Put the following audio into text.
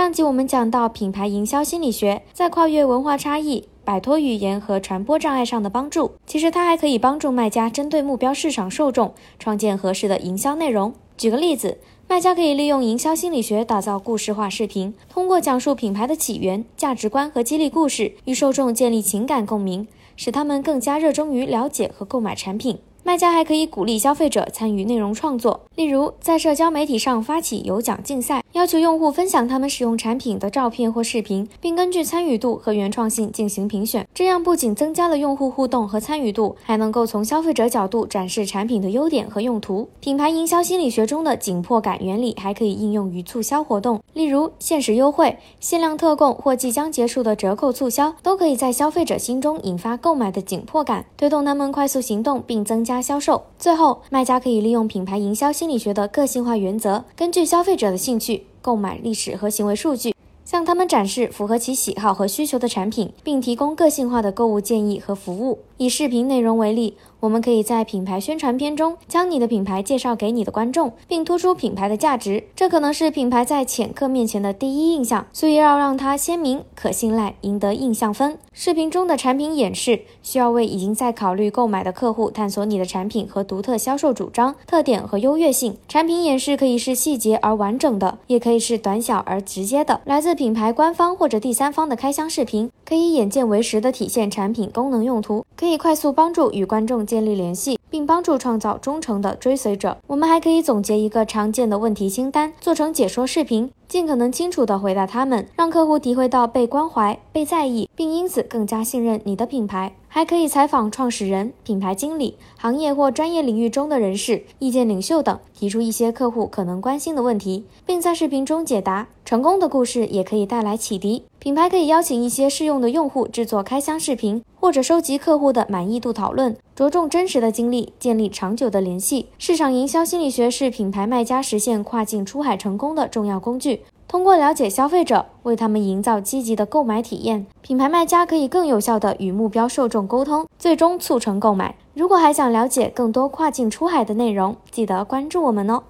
上集我们讲到品牌营销心理学在跨越文化差异、摆脱语言和传播障碍上的帮助。其实它还可以帮助卖家针对目标市场受众创建合适的营销内容。举个例子，卖家可以利用营销心理学打造故事化视频，通过讲述品牌的起源、价值观和激励故事，与受众建立情感共鸣，使他们更加热衷于了解和购买产品。卖家还可以鼓励消费者参与内容创作，例如在社交媒体上发起有奖竞赛，要求用户分享他们使用产品的照片或视频，并根据参与度和原创性进行评选。这样不仅增加了用户互动和参与度，还能够从消费者角度展示产品的优点和用途。品牌营销心理学中的紧迫感原理还可以应用于促销活动，例如限时优惠、限量特供或即将结束的折扣促销，都可以在消费者心中引发购买的紧迫感，推动他们快速行动并增加。加销售。最后，卖家可以利用品牌营销心理学的个性化原则，根据消费者的兴趣、购买历史和行为数据，向他们展示符合其喜好和需求的产品，并提供个性化的购物建议和服务。以视频内容为例。我们可以在品牌宣传片中将你的品牌介绍给你的观众，并突出品牌的价值。这可能是品牌在潜客面前的第一印象，所以要让它鲜明、可信赖，赢得印象分。视频中的产品演示需要为已经在考虑购买的客户探索你的产品和独特销售主张、特点和优越性。产品演示可以是细节而完整的，也可以是短小而直接的。来自品牌官方或者第三方的开箱视频，可以眼见为实的体现产品功能用途，可以可以快速帮助与观众。建立联系，并帮助创造忠诚的追随者。我们还可以总结一个常见的问题清单，做成解说视频。尽可能清楚地回答他们，让客户体会到被关怀、被在意，并因此更加信任你的品牌。还可以采访创始人、品牌经理、行业或专业领域中的人士、意见领袖等，提出一些客户可能关心的问题，并在视频中解答。成功的故事也可以带来启迪。品牌可以邀请一些适用的用户制作开箱视频，或者收集客户的满意度讨论，着重真实的经历，建立长久的联系。市场营销心理学是品牌卖家实现跨境出海成功的重要工具。通过了解消费者，为他们营造积极的购买体验，品牌卖家可以更有效地与目标受众沟通，最终促成购买。如果还想了解更多跨境出海的内容，记得关注我们哦。